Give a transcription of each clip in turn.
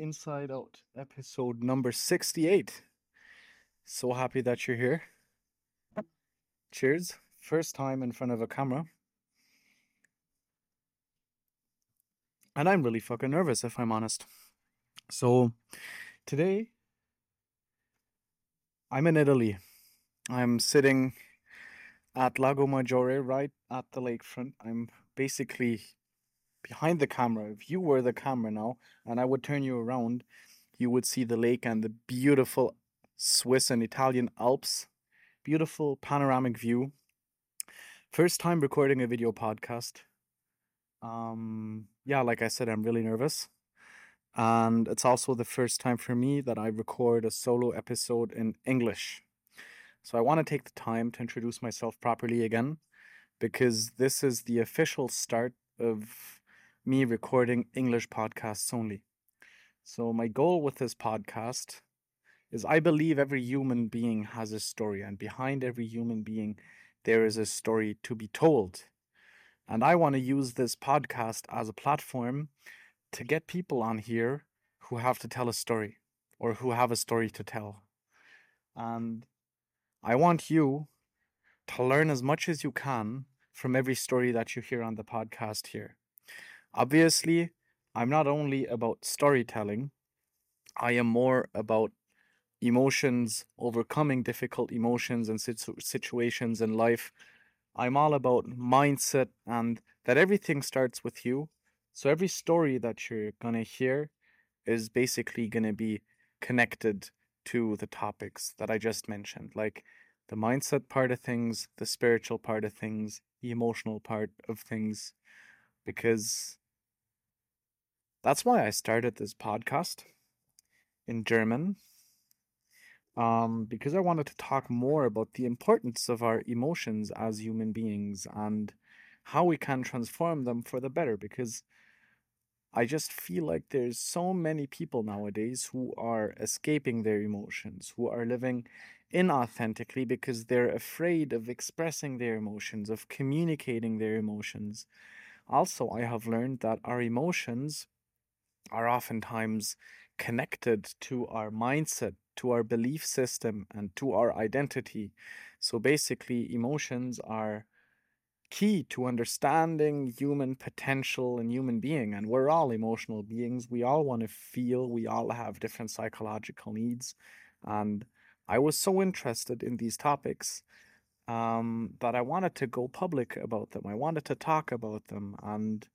Inside Out, episode number 68. So happy that you're here. Cheers. First time in front of a camera. And I'm really fucking nervous, if I'm honest. So, today, I'm in Italy. I'm sitting at Lago Maggiore, right at the lakefront. I'm basically behind the camera. If you were the camera now and I would turn you around, you would see the lake and the beautiful Swiss and Italian Alps. Beautiful panoramic view. First time recording a video podcast. Um, yeah, like I said, I'm really nervous. And it's also the first time for me that I record a solo episode in English. So I want to take the time to introduce myself properly again because this is the official start of me recording English podcasts only. So, my goal with this podcast is I believe every human being has a story, and behind every human being, there is a story to be told. And I want to use this podcast as a platform to get people on here who have to tell a story or who have a story to tell. And I want you to learn as much as you can from every story that you hear on the podcast here. Obviously, I'm not only about storytelling, I am more about emotions, overcoming difficult emotions and situ- situations in life. I'm all about mindset and that everything starts with you. So every story that you're going to hear is basically going to be connected to the topics that I just mentioned, like the mindset part of things, the spiritual part of things, the emotional part of things, because that's why I started this podcast in German. Um, because I wanted to talk more about the importance of our emotions as human beings and how we can transform them for the better. Because I just feel like there's so many people nowadays who are escaping their emotions, who are living inauthentically because they're afraid of expressing their emotions, of communicating their emotions. Also, I have learned that our emotions are oftentimes connected to our mindset, to our belief system, and to our identity. So basically, emotions are key to understanding human potential and human being. And we're all emotional beings. We all want to feel, we all have different psychological needs. And I was so interested in these topics um, that I wanted to go public about them. I wanted to talk about them. And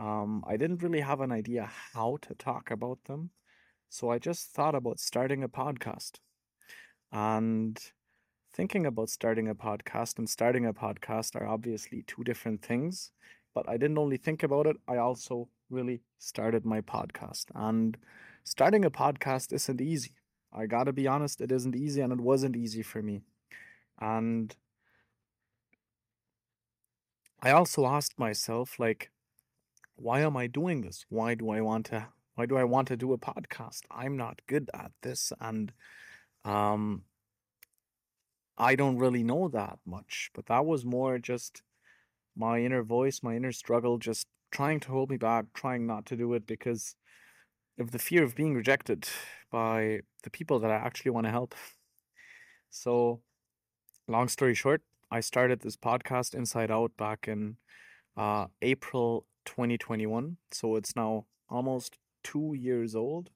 um, I didn't really have an idea how to talk about them. So I just thought about starting a podcast. And thinking about starting a podcast and starting a podcast are obviously two different things. But I didn't only think about it, I also really started my podcast. And starting a podcast isn't easy. I gotta be honest, it isn't easy and it wasn't easy for me. And I also asked myself, like, why am I doing this? Why do I want to why do I want to do a podcast? I'm not good at this and um I don't really know that much, but that was more just my inner voice, my inner struggle just trying to hold me back, trying not to do it because of the fear of being rejected by the people that I actually want to help. So, long story short, I started this podcast Inside Out back in uh, April 2021. So it's now almost two years old.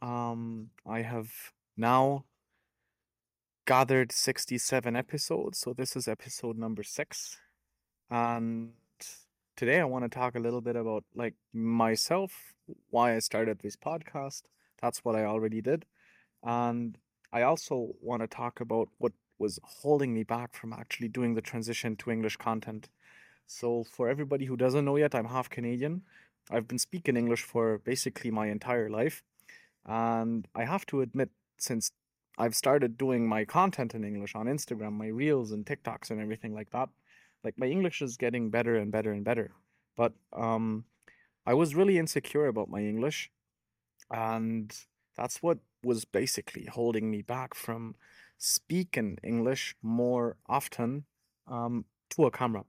Um, I have now gathered 67 episodes. So this is episode number six. And today I want to talk a little bit about like myself, why I started this podcast. That's what I already did. And I also want to talk about what was holding me back from actually doing the transition to English content. So, for everybody who doesn't know yet, I'm half Canadian. I've been speaking English for basically my entire life. And I have to admit, since I've started doing my content in English on Instagram, my reels and TikToks and everything like that, like my English is getting better and better and better. But um, I was really insecure about my English. And that's what was basically holding me back from speaking English more often um, to a camera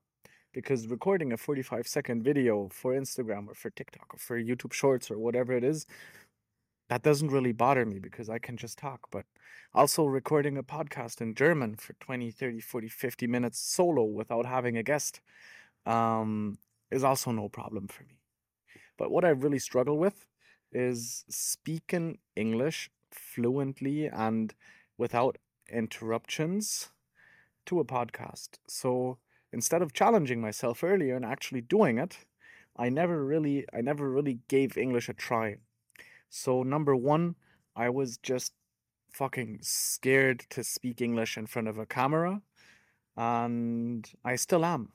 because recording a 45 second video for Instagram or for TikTok or for YouTube Shorts or whatever it is that doesn't really bother me because I can just talk. But also recording a podcast in German for 20, 30, 40, 50 minutes solo without having a guest um, is also no problem for me. But what I really struggle with is speaking English fluently and without interruptions to a podcast. So instead of challenging myself earlier and actually doing it, I never really I never really gave English a try. So number 1, I was just fucking scared to speak English in front of a camera and I still am.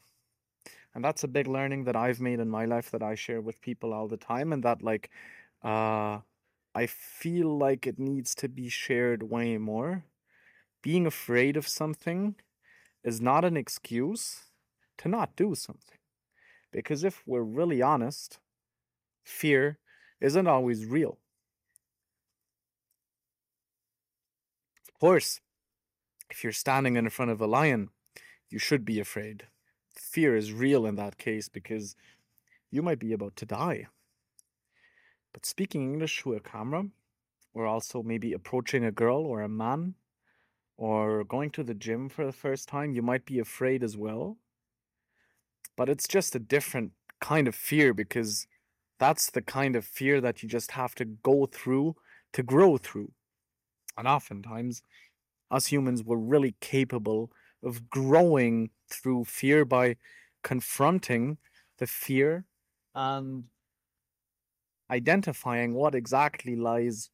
And that's a big learning that I've made in my life that I share with people all the time and that like uh I feel like it needs to be shared way more. Being afraid of something is not an excuse to not do something. Because if we're really honest, fear isn't always real. Of course, if you're standing in front of a lion, you should be afraid. Fear is real in that case because you might be about to die. But speaking English to a camera, or also maybe approaching a girl or a man, or going to the gym for the first time, you might be afraid as well. But it's just a different kind of fear because that's the kind of fear that you just have to go through to grow through. And oftentimes, us humans were really capable of growing through fear by confronting the fear and identifying what exactly lies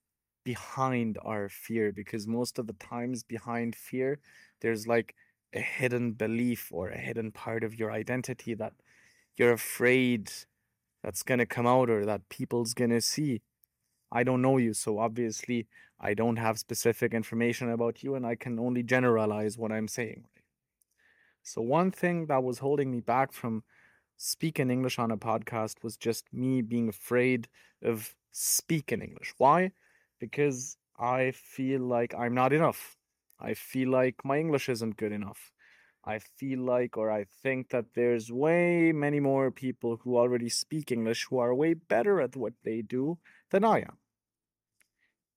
behind our fear because most of the times behind fear there's like a hidden belief or a hidden part of your identity that you're afraid that's going to come out or that people's going to see. I don't know you so obviously i don't have specific information about you and i can only generalize what i'm saying so one thing that was holding me back from speaking english on a podcast was just me being afraid of speaking english. Why? Because I feel like I'm not enough. I feel like my English isn't good enough. I feel like, or I think that there's way many more people who already speak English who are way better at what they do than I am.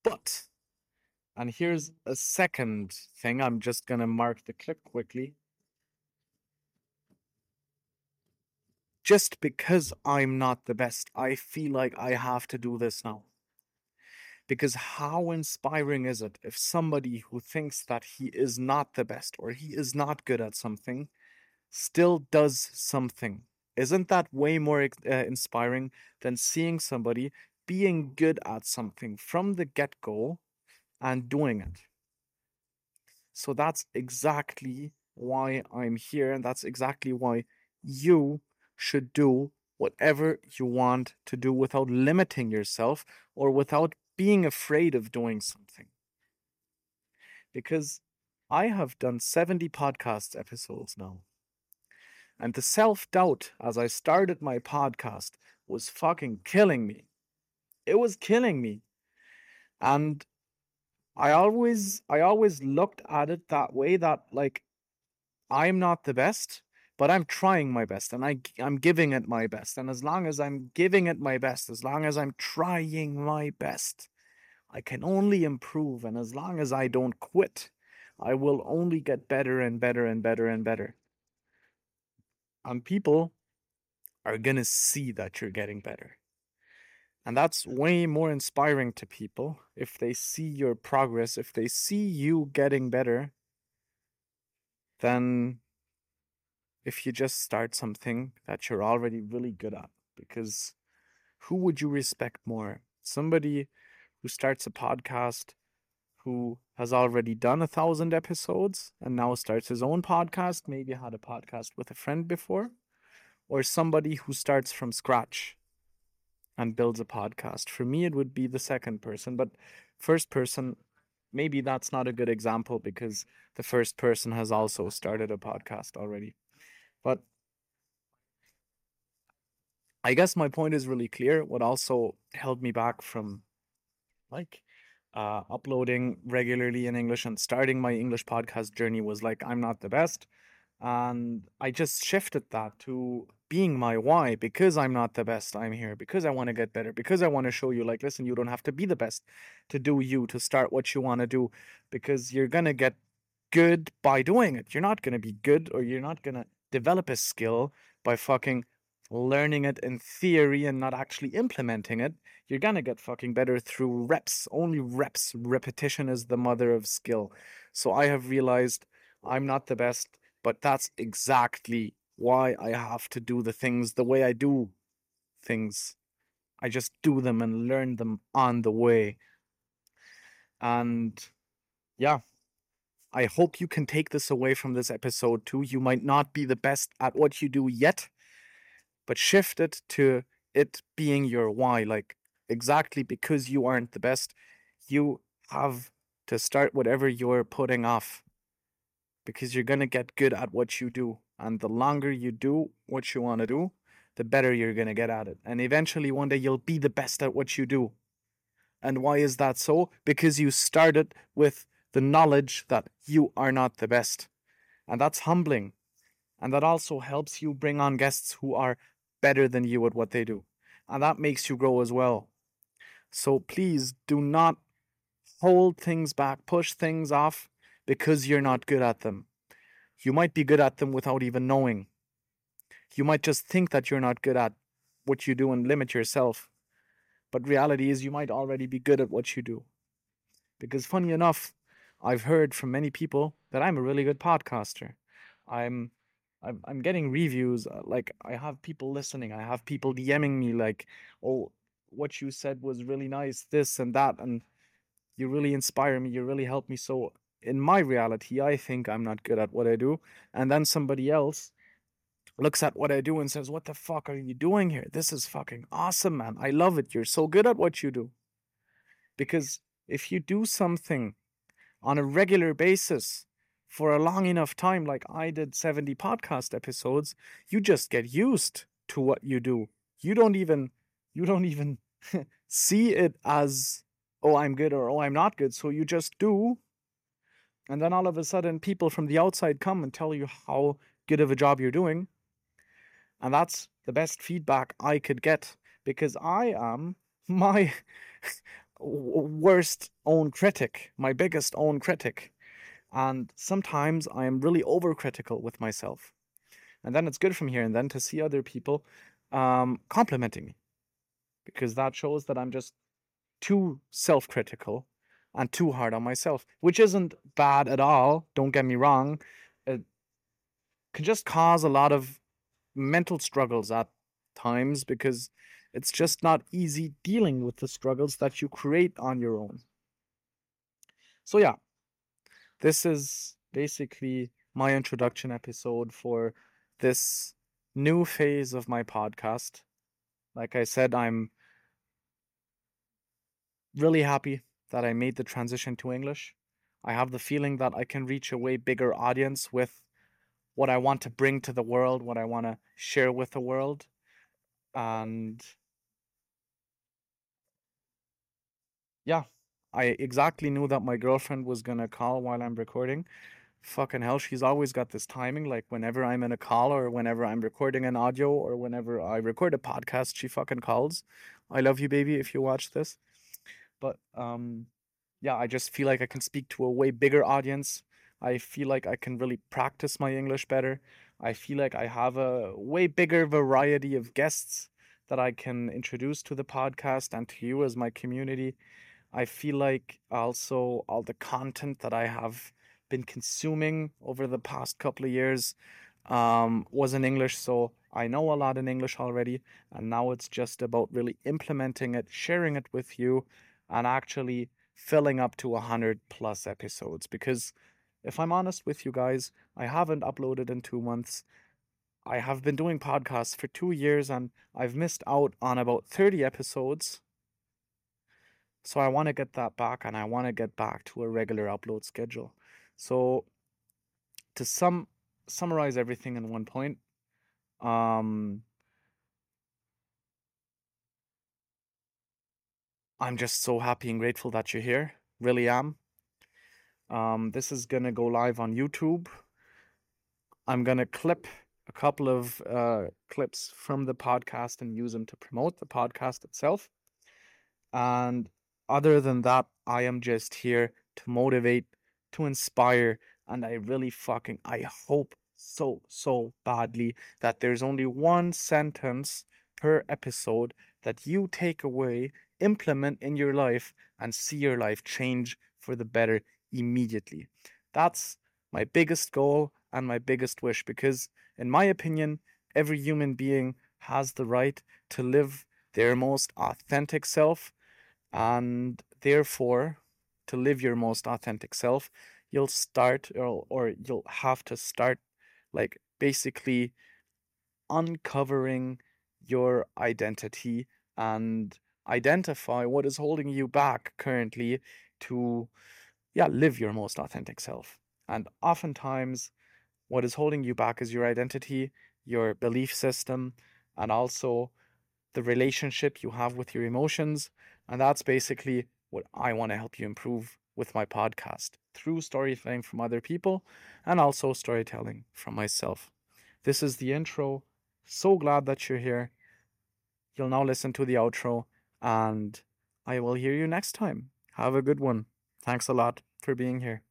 But, and here's a second thing, I'm just gonna mark the clip quickly. Just because I'm not the best, I feel like I have to do this now. Because how inspiring is it if somebody who thinks that he is not the best or he is not good at something still does something? Isn't that way more uh, inspiring than seeing somebody being good at something from the get go and doing it? So that's exactly why I'm here, and that's exactly why you should do whatever you want to do without limiting yourself or without being afraid of doing something. Because I have done 70 podcast episodes now. And the self doubt as I started my podcast was fucking killing me. It was killing me. And I always I always looked at it that way that like I'm not the best, but I'm trying my best and I I'm giving it my best. And as long as I'm giving it my best, as long as I'm trying my best, I can only improve. And as long as I don't quit, I will only get better and better and better and better. And people are going to see that you're getting better. And that's way more inspiring to people if they see your progress, if they see you getting better, than if you just start something that you're already really good at. Because who would you respect more? Somebody who starts a podcast who has already done a thousand episodes and now starts his own podcast, maybe had a podcast with a friend before, or somebody who starts from scratch and builds a podcast. For me, it would be the second person, but first person, maybe that's not a good example because the first person has also started a podcast already. But I guess my point is really clear. What also held me back from like uh, uploading regularly in English and starting my English podcast journey was like, I'm not the best. And I just shifted that to being my why because I'm not the best. I'm here because I want to get better, because I want to show you, like, listen, you don't have to be the best to do you, to start what you want to do, because you're going to get good by doing it. You're not going to be good or you're not going to develop a skill by fucking learning it in theory and not actually implementing it. You're to get fucking better through reps. Only reps. Repetition is the mother of skill. So I have realized I'm not the best, but that's exactly why I have to do the things the way I do things. I just do them and learn them on the way. And yeah, I hope you can take this away from this episode too. You might not be the best at what you do yet, but shift it to it being your why. Like, exactly because you aren't the best, you have to start whatever you're putting off because you're going to get good at what you do. And the longer you do what you want to do, the better you're going to get at it. And eventually, one day, you'll be the best at what you do. And why is that so? Because you started with the knowledge that you are not the best. And that's humbling. And that also helps you bring on guests who are better than you at what they do. And that makes you grow as well. So please do not hold things back, push things off because you're not good at them. You might be good at them without even knowing. You might just think that you're not good at what you do and limit yourself. But reality is, you might already be good at what you do. Because, funny enough, I've heard from many people that I'm a really good podcaster. I'm I'm, I'm getting reviews uh, like I have people listening. I have people DMing me like, "Oh, what you said was really nice, this and that and you really inspire me. You really help me." So, in my reality, I think I'm not good at what I do, and then somebody else looks at what I do and says, "What the fuck are you doing here? This is fucking awesome, man. I love it. You're so good at what you do." Because if you do something on a regular basis for a long enough time, like I did 70 podcast episodes, you just get used to what you do. You don't even you don't even see it as oh I'm good or oh I'm not good. So you just do. And then all of a sudden people from the outside come and tell you how good of a job you're doing. And that's the best feedback I could get because I am my worst own critic, my biggest own critic. And sometimes I am really overcritical with myself. And then it's good from here and then to see other people um, complimenting me because that shows that I'm just too self critical and too hard on myself, which isn't bad at all. Don't get me wrong. It can just cause a lot of mental struggles at times because it's just not easy dealing with the struggles that you create on your own. So, yeah, this is basically my introduction episode for this new phase of my podcast. Like I said, I'm really happy that I made the transition to English. I have the feeling that I can reach a way bigger audience with what I want to bring to the world, what I want to share with the world. And yeah, I exactly knew that my girlfriend was gonna call while I'm recording. Fucking hell, she's always got this timing. Like whenever I'm in a call or whenever I'm recording an audio or whenever I record a podcast, she fucking calls. I love you, baby, if you watch this. But um yeah, I just feel like I can speak to a way bigger audience. I feel like I can really practice my English better. I feel like I have a way bigger variety of guests that I can introduce to the podcast and to you as my community. I feel like also all the content that I have been consuming over the past couple of years um, was in English. So I know a lot in English already. And now it's just about really implementing it, sharing it with you, and actually filling up to 100 plus episodes. Because if I'm honest with you guys, I haven't uploaded in two months. I have been doing podcasts for two years and I've missed out on about 30 episodes so I want to get that back and I want to get back to a regular upload schedule. So to sum summarize everything in one point, um I'm just so happy and grateful that you're here. Really am. Um, this is gonna go live on YouTube. I'm gonna clip a couple of uh, clips from the podcast and use them to promote the podcast itself. And other than that, I am just here to motivate, to inspire, and I really fucking I hope so so badly that there's only one sentence per episode that you take away, implement in your life, and see your life change for the better immediately. That's my biggest goal and my biggest wish because, in my opinion, every human being has the right to live their most authentic self, and therefore, to live your most authentic self, you'll start or, or you'll have to start like basically uncovering your identity and identify what is holding you back currently to yeah live your most authentic self. And oftentimes what is holding you back is your identity your belief system and also the relationship you have with your emotions and that's basically what i want to help you improve with my podcast through storytelling from other people and also storytelling from myself this is the intro so glad that you're here You'll now listen to the outro, and I will hear you next time. Have a good one. Thanks a lot for being here.